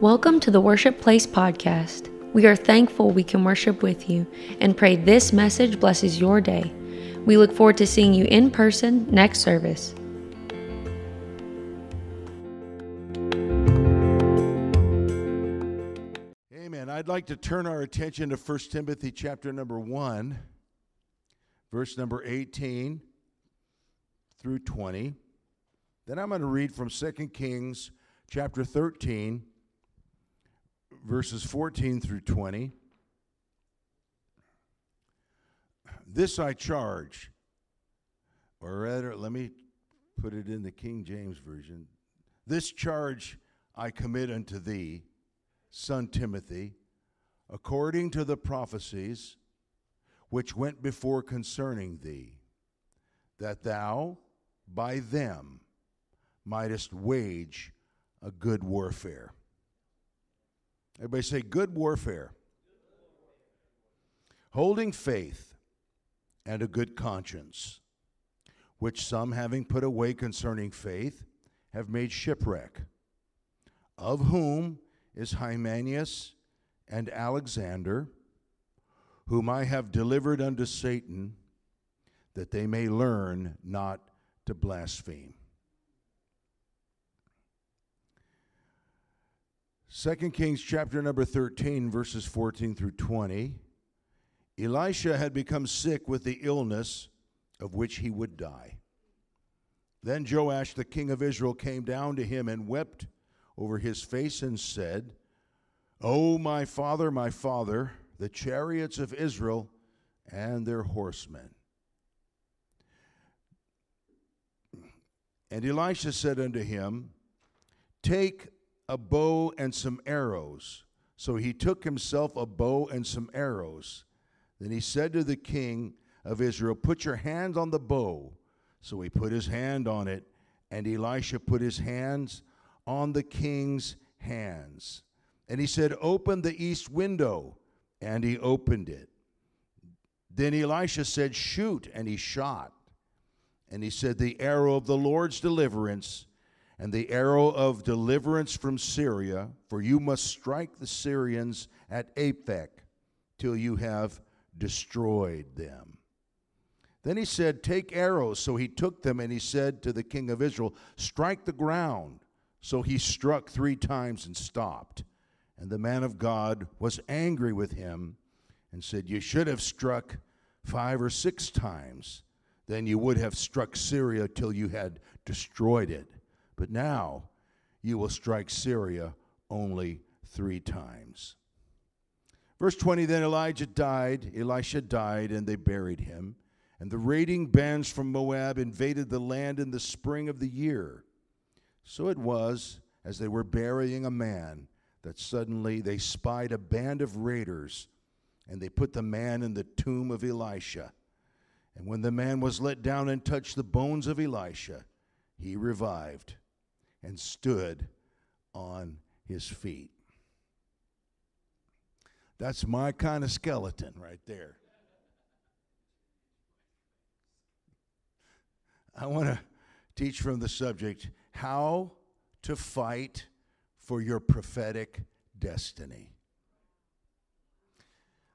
Welcome to the Worship Place podcast. We are thankful we can worship with you and pray this message blesses your day. We look forward to seeing you in person next service. Amen. I'd like to turn our attention to 1 Timothy chapter number 1, verse number 18 through 20. Then I'm going to read from 2 Kings chapter 13, verses 14 through 20. This I charge, or rather, let me put it in the King James Version. This charge I commit unto thee, son Timothy, according to the prophecies which went before concerning thee, that thou by them mightest wage a good warfare. Everybody say, good warfare. Holding faith and a good conscience, which some, having put away concerning faith, have made shipwreck, of whom is Hymenaeus and Alexander, whom I have delivered unto Satan, that they may learn not to blaspheme. 2 Kings chapter number 13, verses 14 through 20. Elisha had become sick with the illness of which he would die. Then Joash, the king of Israel, came down to him and wept over his face and said, O my father, my father, the chariots of Israel and their horsemen. And Elisha said unto him, Take a bow and some arrows. So he took himself a bow and some arrows. Then he said to the king of Israel, Put your hand on the bow. So he put his hand on it, and Elisha put his hands on the king's hands. And he said, Open the east window. And he opened it. Then Elisha said, Shoot. And he shot. And he said, The arrow of the Lord's deliverance and the arrow of deliverance from Syria, for you must strike the Syrians at Aphek till you have destroyed them. Then he said, Take arrows. So he took them, and he said to the king of Israel, Strike the ground. So he struck three times and stopped. And the man of God was angry with him and said, You should have struck five or six times. Then you would have struck Syria till you had destroyed it. But now you will strike Syria only three times. Verse 20 Then Elijah died, Elisha died, and they buried him. And the raiding bands from Moab invaded the land in the spring of the year. So it was, as they were burying a man, that suddenly they spied a band of raiders, and they put the man in the tomb of Elisha. And when the man was let down and touched the bones of Elisha, he revived and stood on his feet. That's my kind of skeleton right there. I want to teach from the subject how to fight for your prophetic destiny.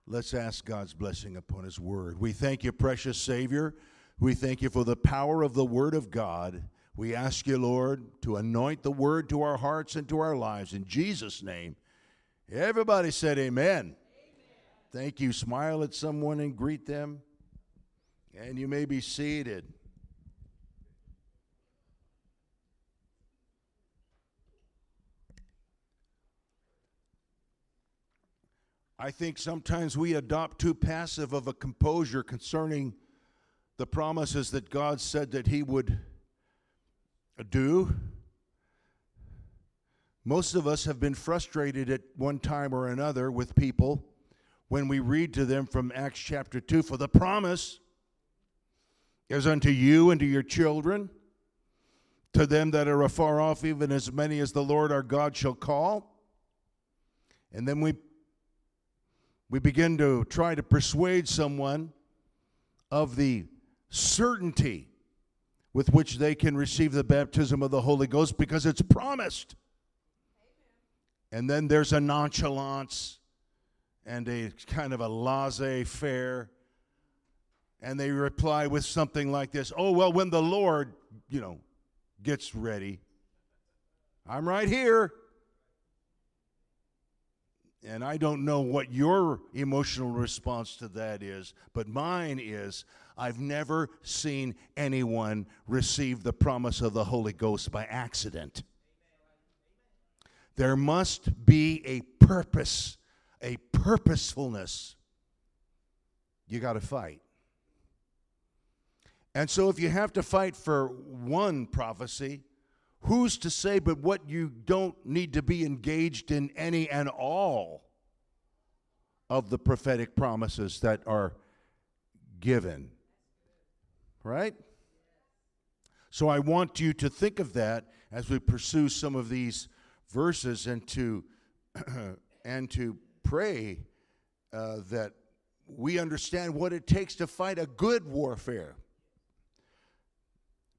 Let's ask God's blessing upon His Word. We thank you, precious Savior. We thank you for the power of the Word of God we ask you, Lord, to anoint the word to our hearts and to our lives. In Jesus' name, everybody said amen. amen. Thank you. Smile at someone and greet them. And you may be seated. I think sometimes we adopt too passive of a composure concerning the promises that God said that He would do. Most of us have been frustrated at one time or another with people when we read to them from Acts chapter 2 For the promise is unto you and to your children, to them that are afar off, even as many as the Lord our God shall call. And then we, we begin to try to persuade someone of the certainty with which they can receive the baptism of the Holy Ghost because it's promised. And then there's a nonchalance and a kind of a laissez faire. And they reply with something like this Oh, well, when the Lord, you know, gets ready, I'm right here. And I don't know what your emotional response to that is, but mine is I've never seen anyone receive the promise of the Holy Ghost by accident. There must be a purpose, a purposefulness. You got to fight. And so, if you have to fight for one prophecy, who's to say but what you don't need to be engaged in any and all of the prophetic promises that are given? Right? So, I want you to think of that as we pursue some of these verses and to and to pray uh, that we understand what it takes to fight a good warfare.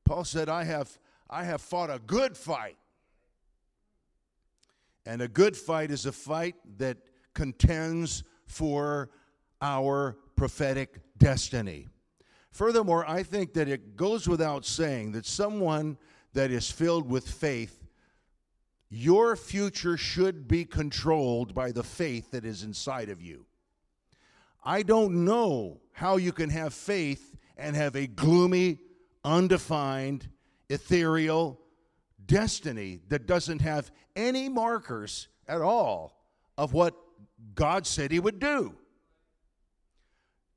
Paul said, "I have I have fought a good fight." And a good fight is a fight that contends for our prophetic destiny. Furthermore, I think that it goes without saying that someone that is filled with faith your future should be controlled by the faith that is inside of you. I don't know how you can have faith and have a gloomy, undefined, ethereal destiny that doesn't have any markers at all of what God said He would do.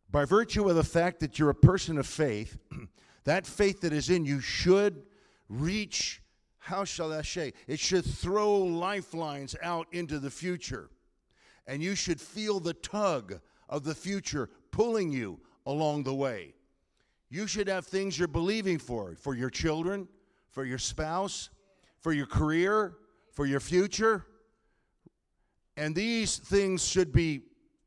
By virtue of the fact that you're a person of faith, that faith that is in you should reach how shall I say? It should throw lifelines out into the future. And you should feel the tug of the future pulling you along the way. You should have things you're believing for for your children, for your spouse, for your career, for your future. And these things should be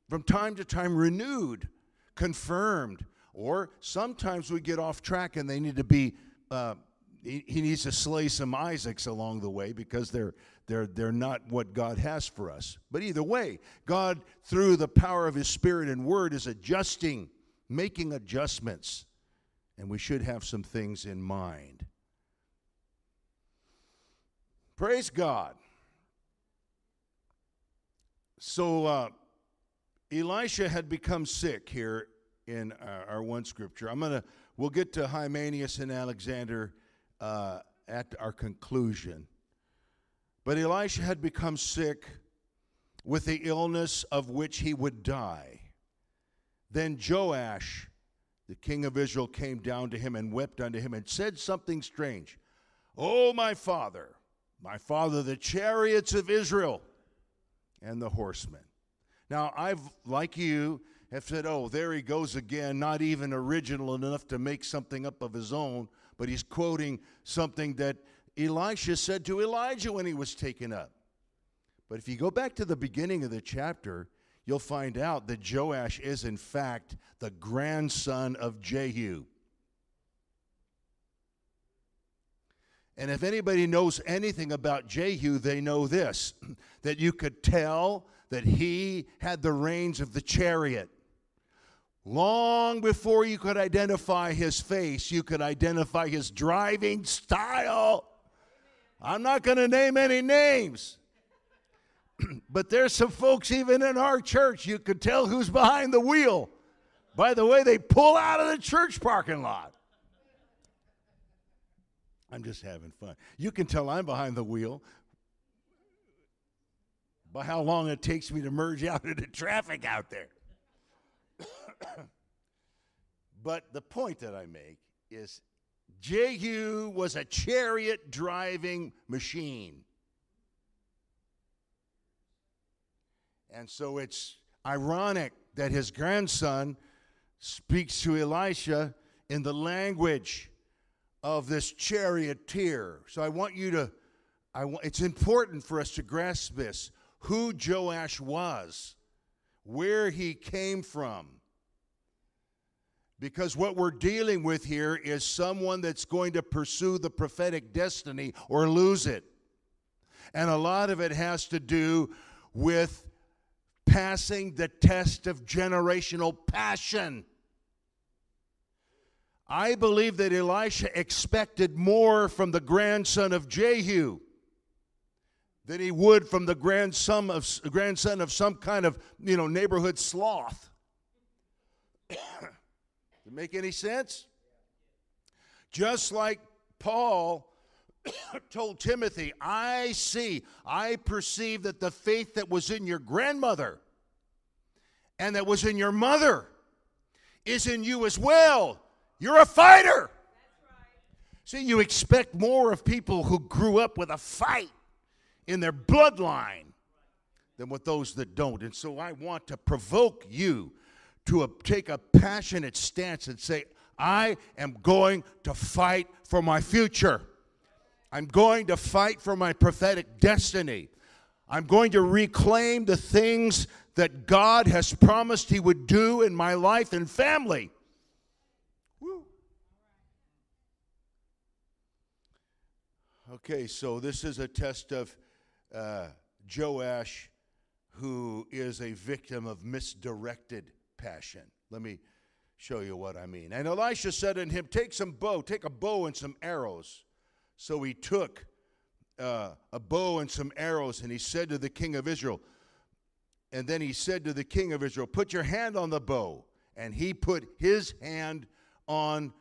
from time to time renewed, confirmed, or sometimes we get off track and they need to be uh, he, he needs to slay some Isaacs along the way because they're, they're, they're not what God has for us. But either way, God, through the power of His Spirit and Word, is adjusting, making adjustments. And we should have some things in mind. Praise God. So, uh, Elisha had become sick here in our, our one scripture. I'm to, we'll get to Hymenaeus and Alexander uh, at our conclusion. But Elisha had become sick with the illness of which he would die. Then Joash, the king of Israel, came down to him and wept unto him and said something strange. Oh, my father, my father, the chariots of Israel and the horsemen. Now, I've, like you, have said, oh, there he goes again, not even original enough to make something up of his own but he's quoting something that Elisha said to Elijah when he was taken up. But if you go back to the beginning of the chapter, you'll find out that Joash is, in fact, the grandson of Jehu. And if anybody knows anything about Jehu, they know this that you could tell that he had the reins of the chariot. Long before you could identify his face, you could identify his driving style. I'm not going to name any names. but there's some folks even in our church you could tell who's behind the wheel by the way they pull out of the church parking lot. I'm just having fun. You can tell I'm behind the wheel by how long it takes me to merge out into traffic out there. but the point that I make is Jehu was a chariot driving machine. And so it's ironic that his grandson speaks to Elisha in the language of this charioteer. So I want you to, I want, it's important for us to grasp this who Joash was where he came from. Because what we're dealing with here is someone that's going to pursue the prophetic destiny or lose it. And a lot of it has to do with passing the test of generational passion. I believe that Elisha expected more from the grandson of Jehu than he would from the grandson of, grandson of some kind of you know neighborhood sloth. Does it make any sense? Just like Paul told Timothy, I see, I perceive that the faith that was in your grandmother and that was in your mother is in you as well. You're a fighter. Right. See, you expect more of people who grew up with a fight in their bloodline than with those that don't. And so I want to provoke you to a, take a passionate stance and say, I am going to fight for my future. I'm going to fight for my prophetic destiny. I'm going to reclaim the things that God has promised He would do in my life and family. Woo. Okay, so this is a test of uh, Joash, who is a victim of misdirected passion. Let me show you what I mean. And Elisha said unto him, Take some bow, take a bow and some arrows. So he took uh, a bow and some arrows, and he said to the king of Israel, and then he said to the king of Israel, Put your hand on the bow. And he put his hand on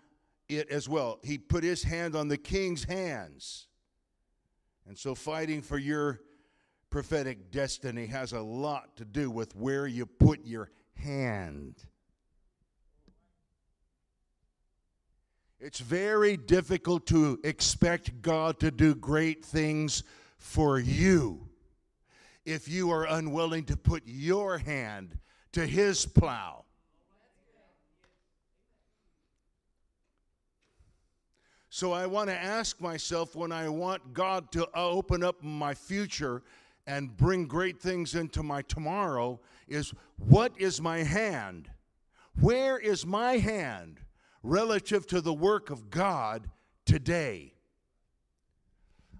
it as well. He put his hand on the king's hands. And so, fighting for your prophetic destiny has a lot to do with where you put your hand. It's very difficult to expect God to do great things for you if you are unwilling to put your hand to His plow. So I want to ask myself when I want God to uh, open up my future and bring great things into my tomorrow is what is my hand? Where is my hand? Relative to the work of God today.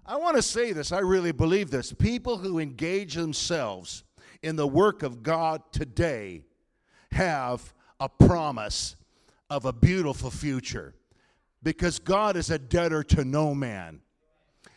I want to say this, I really believe this. People who engage themselves in the work of God today have a promise of a beautiful future because God is a debtor to no man.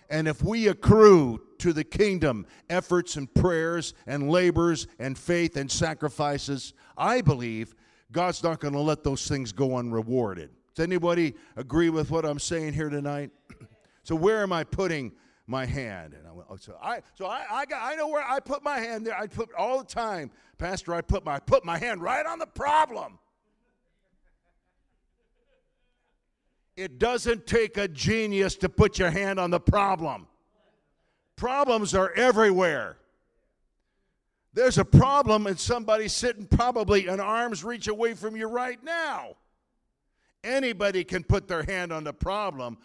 And if we accrue to the kingdom efforts and prayers and labors and faith and sacrifices, I believe God's not going to let those things go unrewarded. Does anybody agree with what I'm saying here tonight? so where am I putting my hand? And I went, oh, so I so I I, got, I know where I put my hand there. I put all the time, Pastor. I put my put my hand right on the problem. It doesn't take a genius to put your hand on the problem. Problems are everywhere. There's a problem, and somebody sitting probably an arm's reach away from you right now. Anybody can put their hand on the problem.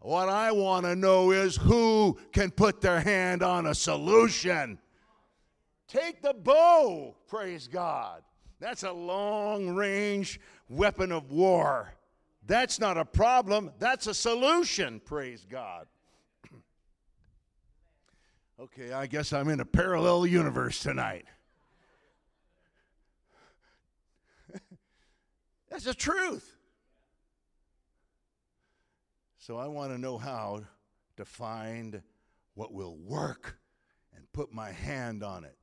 What I want to know is who can put their hand on a solution. Take the bow, praise God. That's a long range weapon of war. That's not a problem, that's a solution, praise God. Okay, I guess I'm in a parallel universe tonight. That's the truth. So I want to know how to find what will work and put my hand on it.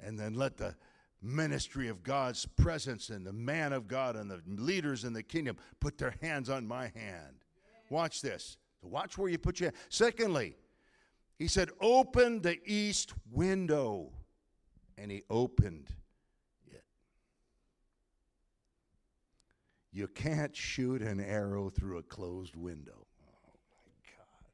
And then let the ministry of God's presence and the man of God and the leaders in the kingdom put their hands on my hand. Watch this. Watch where you put your hand. Secondly, he said, Open the east window. And he opened it. You can't shoot an arrow through a closed window. Oh my God.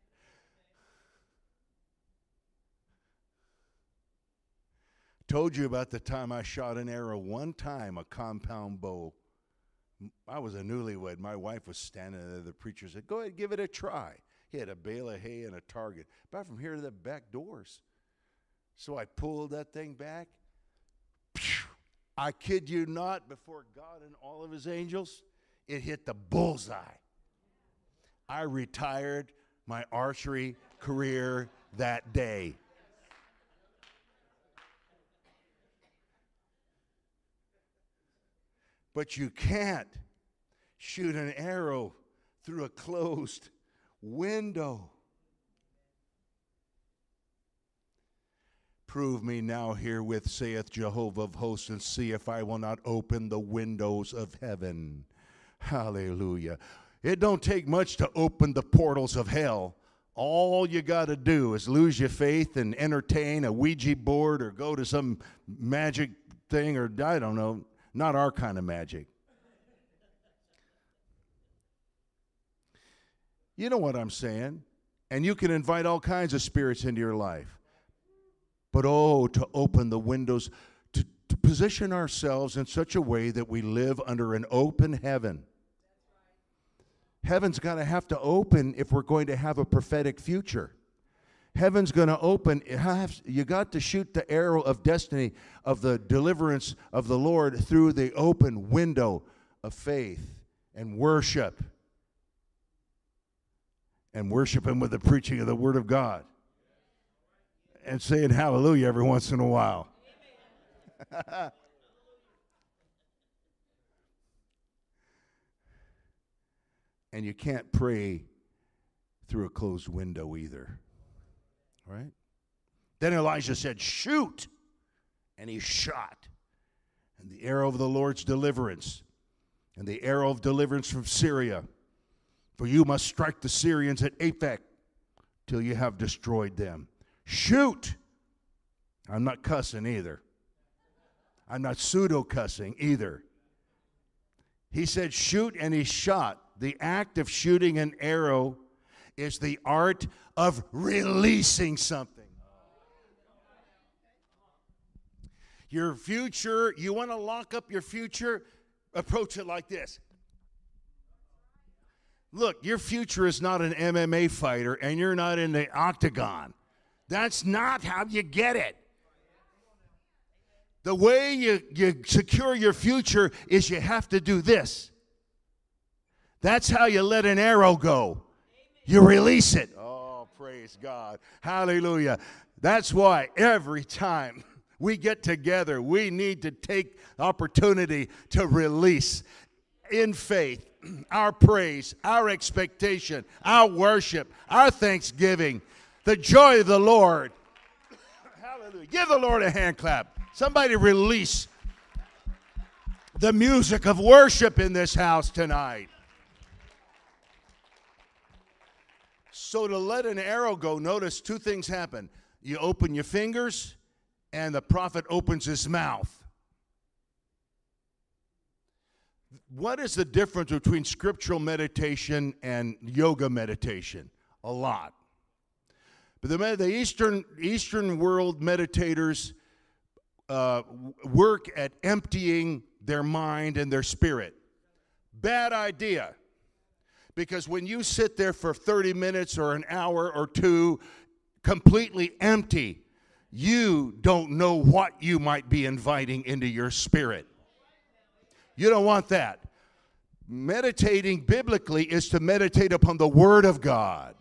Told you about the time I shot an arrow one time, a compound bow. I was a newlywed. My wife was standing there. The preacher said, Go ahead, give it a try. He had a bale of hay and a target, about from here to the back doors. So I pulled that thing back. I kid you not, before God and all of his angels, it hit the bullseye. I retired my archery career that day. But you can't shoot an arrow through a closed window. Prove me now herewith, saith Jehovah of hosts, and see if I will not open the windows of heaven. Hallelujah. It don't take much to open the portals of hell. All you got to do is lose your faith and entertain a Ouija board or go to some magic thing or I don't know, not our kind of magic. You know what I'm saying? And you can invite all kinds of spirits into your life. But oh, to open the windows, to, to position ourselves in such a way that we live under an open heaven. Heaven's got to have to open if we're going to have a prophetic future. Heaven's going to open. You got to shoot the arrow of destiny, of the deliverance of the Lord through the open window of faith and worship and worship Him with the preaching of the Word of God and saying hallelujah every once in a while. and you can't pray through a closed window either. Right? Then Elijah said, Shoot! And he shot. And the arrow of the Lord's deliverance, and the arrow of deliverance from Syria for you must strike the Syrians at Aphek till you have destroyed them. Shoot! I'm not cussing either. I'm not pseudo cussing either. He said, shoot, and he shot. The act of shooting an arrow is the art of releasing something. Your future, you want to lock up your future? Approach it like this Look, your future is not an MMA fighter and you're not in the octagon. That's not how you get it. The way you, you secure your future is you have to do this. That's how you let an arrow go. You release it. Oh, praise God. Hallelujah. That's why every time we get together, we need to take opportunity to release in faith our praise, our expectation, our worship, our thanksgiving, the joy of the Lord. Hallelujah. Give the Lord a hand clap. Somebody release the music of worship in this house tonight. So, to let an arrow go, notice two things happen. You open your fingers, and the prophet opens his mouth. What is the difference between scriptural meditation and yoga meditation? A lot. But the, the Eastern, Eastern world meditators uh, work at emptying their mind and their spirit. Bad idea. Because when you sit there for 30 minutes or an hour or two completely empty, you don't know what you might be inviting into your spirit. You don't want that. Meditating biblically is to meditate upon the Word of God,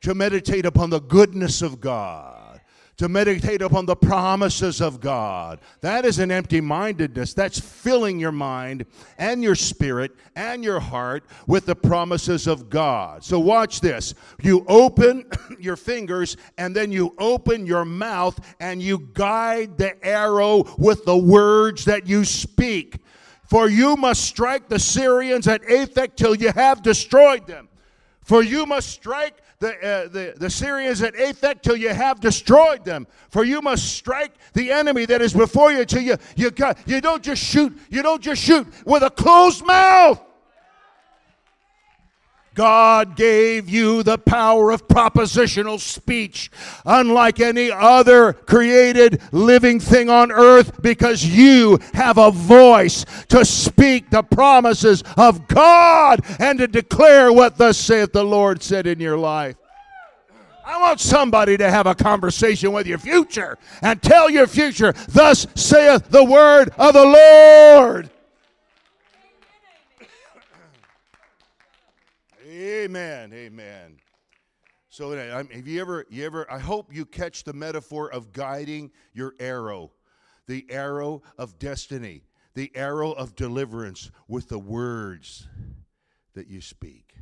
to meditate upon the goodness of God, to meditate upon the promises of God. That is an empty mindedness. That's filling your mind and your spirit and your heart with the promises of God. So, watch this. You open your fingers and then you open your mouth and you guide the arrow with the words that you speak. For you must strike the Syrians at Aphek till you have destroyed them. For you must strike the, uh, the, the Syrians at Aphek till you have destroyed them. For you must strike the enemy that is before you till you, you, got, you don't just shoot, you don't just shoot with a closed mouth. God gave you the power of propositional speech, unlike any other created living thing on earth, because you have a voice to speak the promises of God and to declare what thus saith the Lord said in your life. I want somebody to have a conversation with your future and tell your future, Thus saith the word of the Lord. Amen. Amen. So have you ever, you ever, I hope you catch the metaphor of guiding your arrow, the arrow of destiny, the arrow of deliverance with the words that you speak.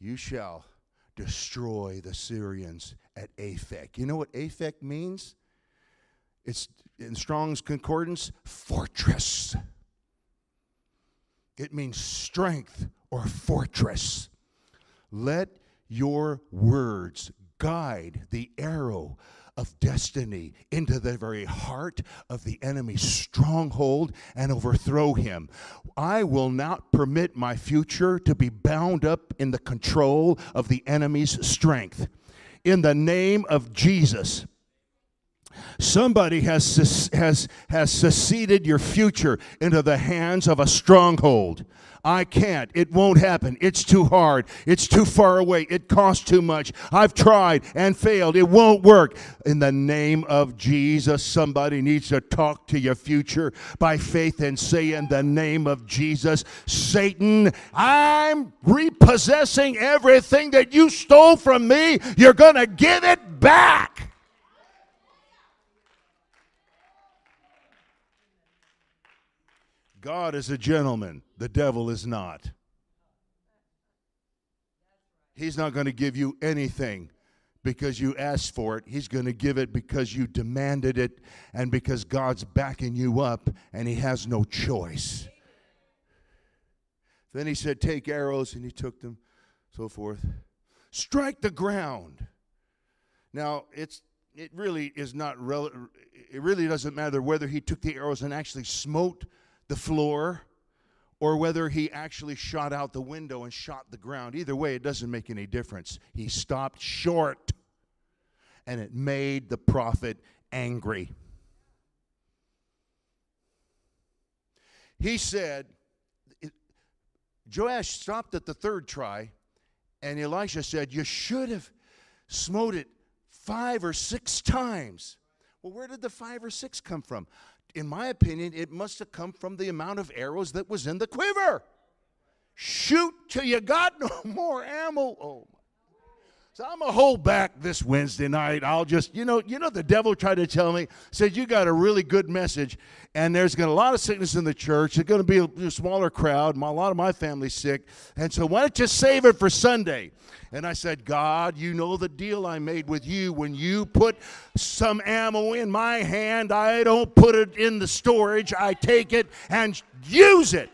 You shall destroy the Syrians at Aphek. You know what Aphek means? It's in Strong's Concordance, fortress. It means strength or fortress. Let your words guide the arrow of destiny into the very heart of the enemy's stronghold and overthrow him. I will not permit my future to be bound up in the control of the enemy's strength. In the name of Jesus. Somebody has, has, has seceded your future into the hands of a stronghold. I can't. It won't happen. It's too hard. It's too far away. It costs too much. I've tried and failed. It won't work. In the name of Jesus, somebody needs to talk to your future by faith and say, In the name of Jesus, Satan, I'm repossessing everything that you stole from me. You're going to give it back. God is a gentleman, the devil is not. He's not going to give you anything because you asked for it. He's going to give it because you demanded it and because God's backing you up and he has no choice. Then he said, Take arrows, and he took them, so forth. Strike the ground. Now, it's it really is not rel- it really doesn't matter whether he took the arrows and actually smote the floor or whether he actually shot out the window and shot the ground. Either way, it doesn't make any difference. He stopped short, and it made the prophet angry. He said, Joash stopped at the third try, and Elisha said, You should have smote it five or six times. Well, where did the five or six come from? In my opinion, it must have come from the amount of arrows that was in the quiver. Shoot till you got no more ammo. Oh so I'm gonna hold back this Wednesday night. I'll just, you know, you know, the devil tried to tell me, said you got a really good message, and there's gonna be a lot of sickness in the church. There's gonna be a, smaller crowd. A lot of my family's sick, and so why don't you save it for Sunday? And I said, God, you know the deal I made with you when you put some ammo in my hand. I don't put it in the storage. I take it and use it.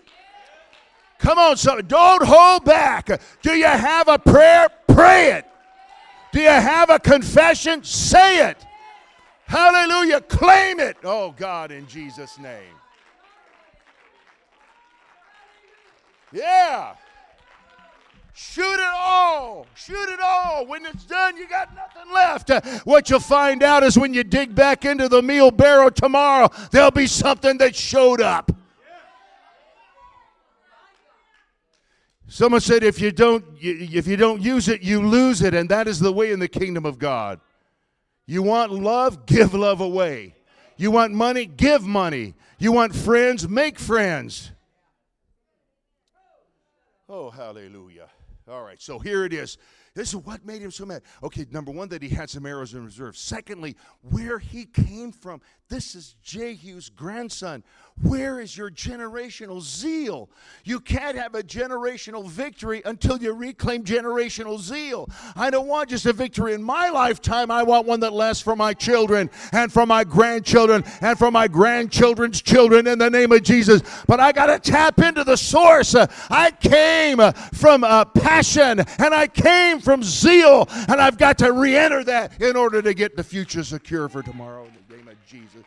Come on, so don't hold back. Do you have a prayer? Pray it. Do you have a confession? Say it. Hallelujah. Claim it. Oh, God, in Jesus' name. Yeah. Shoot it all. Shoot it all. When it's done, you got nothing left. Uh, what you'll find out is when you dig back into the meal barrel tomorrow, there'll be something that showed up. Someone said, if you don't, if you don't use it, you lose it. And that is the way in the kingdom of God. You want love? Give love away. You want money? Give money. You want friends? Make friends. Oh, hallelujah. All right, so here it is. This is what made him so mad. Okay, number one, that he had some arrows in reserve. Secondly, where he came from. This is Jehu's grandson. Where is your generational zeal? You can't have a generational victory until you reclaim generational zeal. I don't want just a victory in my lifetime. I want one that lasts for my children and for my grandchildren and for my grandchildren's children in the name of Jesus. But I got to tap into the source. I came from uh, passion and I came from zeal, and I've got to re enter that in order to get the future secure for tomorrow in the name of Jesus.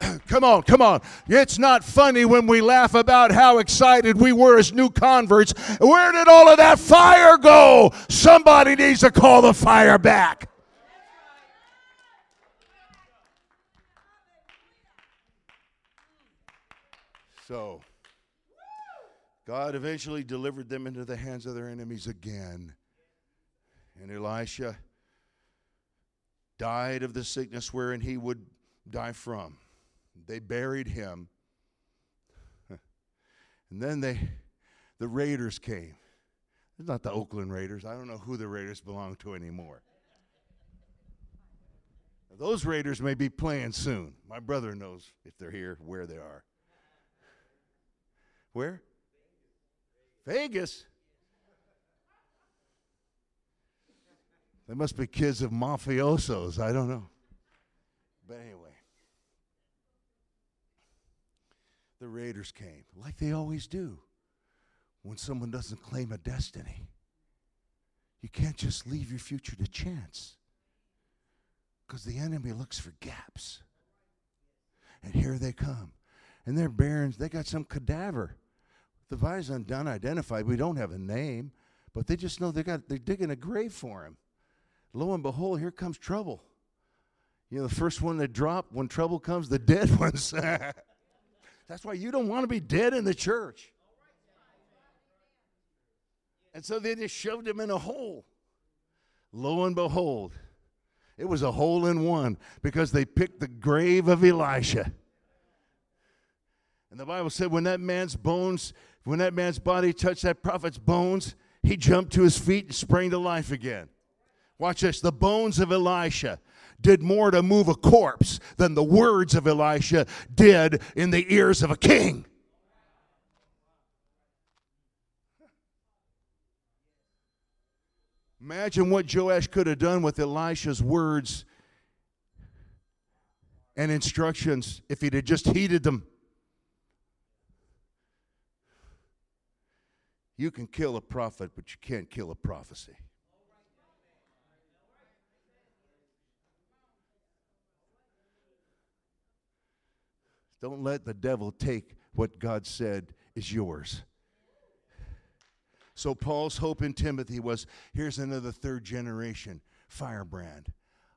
come on, come on. It's not funny when we laugh about how excited we were as new converts. Where did all of that fire go? Somebody needs to call the fire back. So, God eventually delivered them into the hands of their enemies again. And Elisha died of the sickness wherein he would die from. They buried him. and then they the raiders came. It's not the Oakland Raiders. I don't know who the Raiders belong to anymore. Those Raiders may be playing soon. My brother knows if they're here, where they are. Where? Vegas. They must be kids of mafiosos. I don't know. But anyway, the Raiders came, like they always do when someone doesn't claim a destiny. You can't just leave your future to chance because the enemy looks for gaps. And here they come. And they're barons, they got some cadaver. The guy's unidentified. We don't have a name, but they just know they got they're digging a grave for him. Lo and behold, here comes trouble. You know, the first one that drop when trouble comes, the dead ones. That's why you don't want to be dead in the church. And so they just shoved him in a hole. Lo and behold, it was a hole in one because they picked the grave of Elisha. And the Bible said when that man's bones, when that man's body touched that prophet's bones, he jumped to his feet and sprang to life again. Watch this. The bones of Elisha did more to move a corpse than the words of Elisha did in the ears of a king. Imagine what Joash could have done with Elisha's words and instructions if he'd have just heeded them. You can kill a prophet, but you can't kill a prophecy. Don't let the devil take what God said is yours. So Paul's hope in Timothy was here's another third generation firebrand.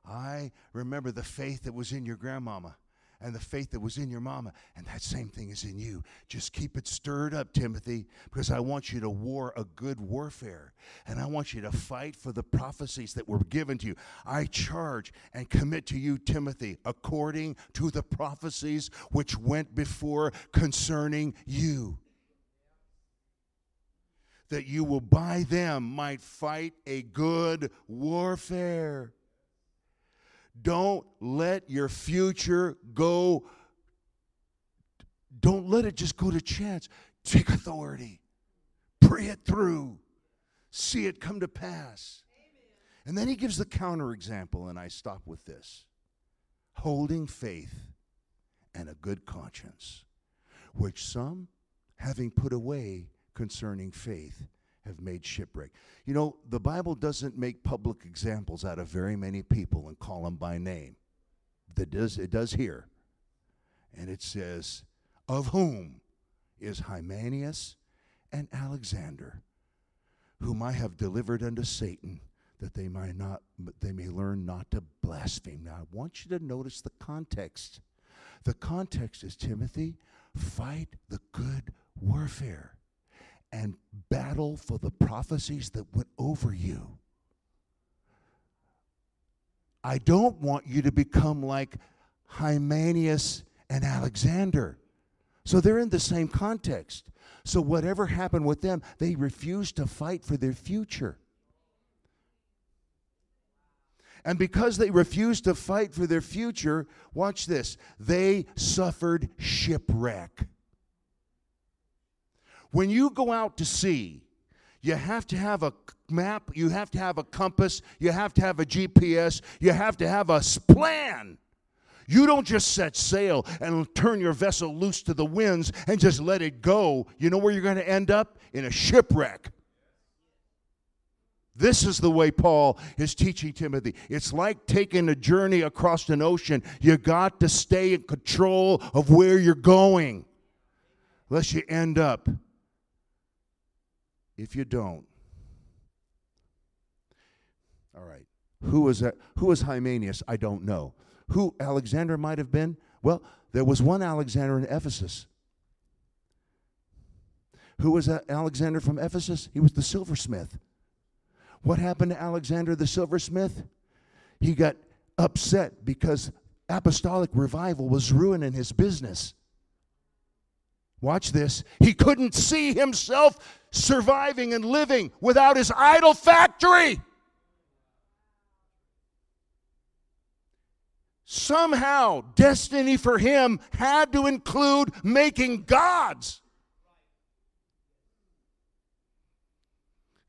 I remember the faith that was in your grandmama and the faith that was in your mama, and that same thing is in you. Just keep it stirred up, Timothy, because I want you to war a good warfare, and I want you to fight for the prophecies that were given to you. I charge and commit to you, Timothy, according to the prophecies which went before concerning you that you will by them might fight a good warfare. Don't let your future go, don't let it just go to chance. Take authority, pray it through, see it come to pass. And then he gives the counterexample, and I stop with this holding faith and a good conscience, which some, having put away, concerning faith have made shipwreck. You know, the Bible doesn't make public examples out of very many people and call them by name. That does it does here. And it says, of whom is Hymenaeus and Alexander, whom I have delivered unto Satan, that they might not they may learn not to blaspheme. Now I want you to notice the context. The context is Timothy, fight the good warfare and battle for the prophecies that went over you. I don't want you to become like Hymenaeus and Alexander. So they're in the same context. So whatever happened with them, they refused to fight for their future. And because they refused to fight for their future, watch this, they suffered shipwreck. When you go out to sea, you have to have a map, you have to have a compass, you have to have a GPS, you have to have a plan. You don't just set sail and turn your vessel loose to the winds and just let it go. You know where you're going to end up? In a shipwreck. This is the way Paul is teaching Timothy. It's like taking a journey across an ocean. You got to stay in control of where you're going, lest you end up if you don't, all right. Who was that? Who was Hymenaeus? I don't know. Who Alexander might have been? Well, there was one Alexander in Ephesus. Who was Alexander from Ephesus? He was the silversmith. What happened to Alexander the silversmith? He got upset because apostolic revival was ruining his business. Watch this. He couldn't see himself surviving and living without his idol factory. Somehow, destiny for him had to include making gods.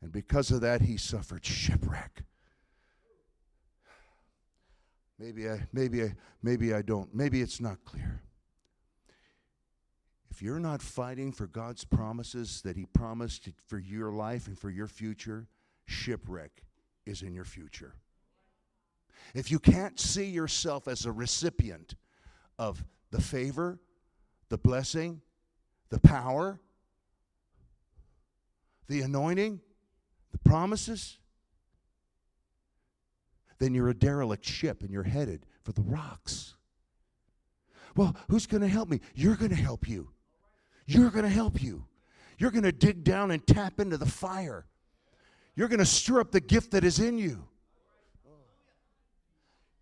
And because of that, he suffered shipwreck. Maybe I, maybe I, maybe I don't. Maybe it's not clear. If you're not fighting for God's promises that He promised for your life and for your future, shipwreck is in your future. If you can't see yourself as a recipient of the favor, the blessing, the power, the anointing, the promises, then you're a derelict ship and you're headed for the rocks. Well, who's going to help me? You're going to help you. You're going to help you. You're going to dig down and tap into the fire. You're going to stir up the gift that is in you.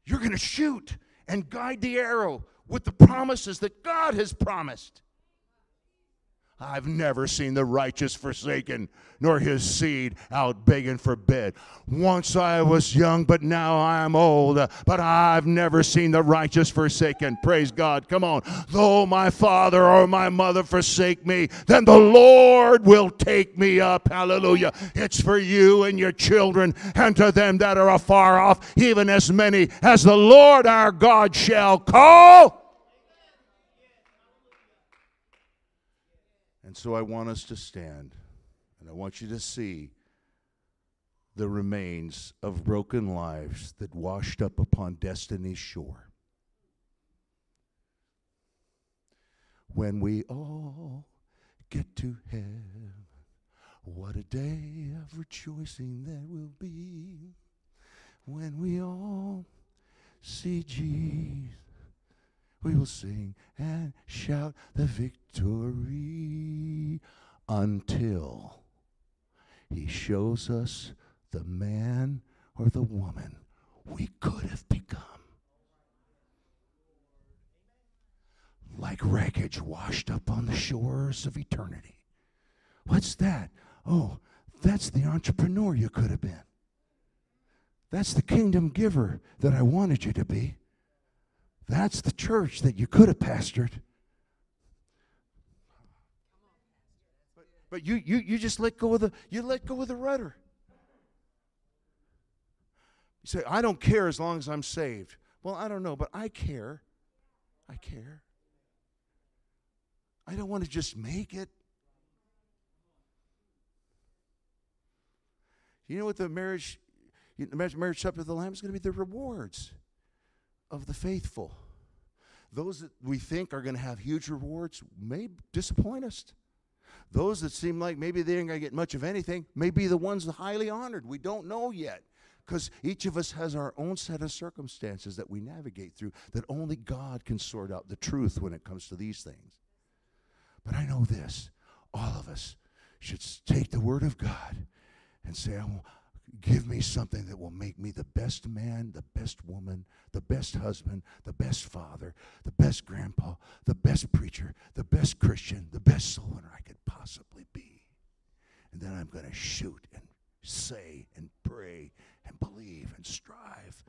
You're going to shoot and guide the arrow with the promises that God has promised. I've never seen the righteous forsaken, nor his seed out begging for bread. Once I was young, but now I am old. But I've never seen the righteous forsaken. Praise God. Come on. Though my father or my mother forsake me, then the Lord will take me up. Hallelujah. It's for you and your children, and to them that are afar off, even as many as the Lord our God shall call. And so I want us to stand and I want you to see the remains of broken lives that washed up upon destiny's shore. When we all get to heaven, what a day of rejoicing there will be when we all see Jesus we will sing and shout the victory until he shows us the man or the woman we could have become. Like wreckage washed up on the shores of eternity. What's that? Oh, that's the entrepreneur you could have been. That's the kingdom giver that I wanted you to be. That's the church that you could have pastored. But, but you, you, you just let go of the you let go of the rudder. You say, I don't care as long as I'm saved. Well, I don't know, but I care. I care. I don't want to just make it. You know what the marriage, the marriage supper of the Lamb is going to be? The rewards of the faithful. Those that we think are going to have huge rewards may disappoint us. Those that seem like maybe they ain't going to get much of anything may be the ones highly honored. We don't know yet because each of us has our own set of circumstances that we navigate through that only God can sort out the truth when it comes to these things. But I know this all of us should take the Word of God and say, Give me something that will make me the best man, the best woman, the best husband, the best father, the best grandpa, the best preacher, the best Christian, the best soul winner I could possibly be. And then I'm going to shoot and say and pray and believe and strive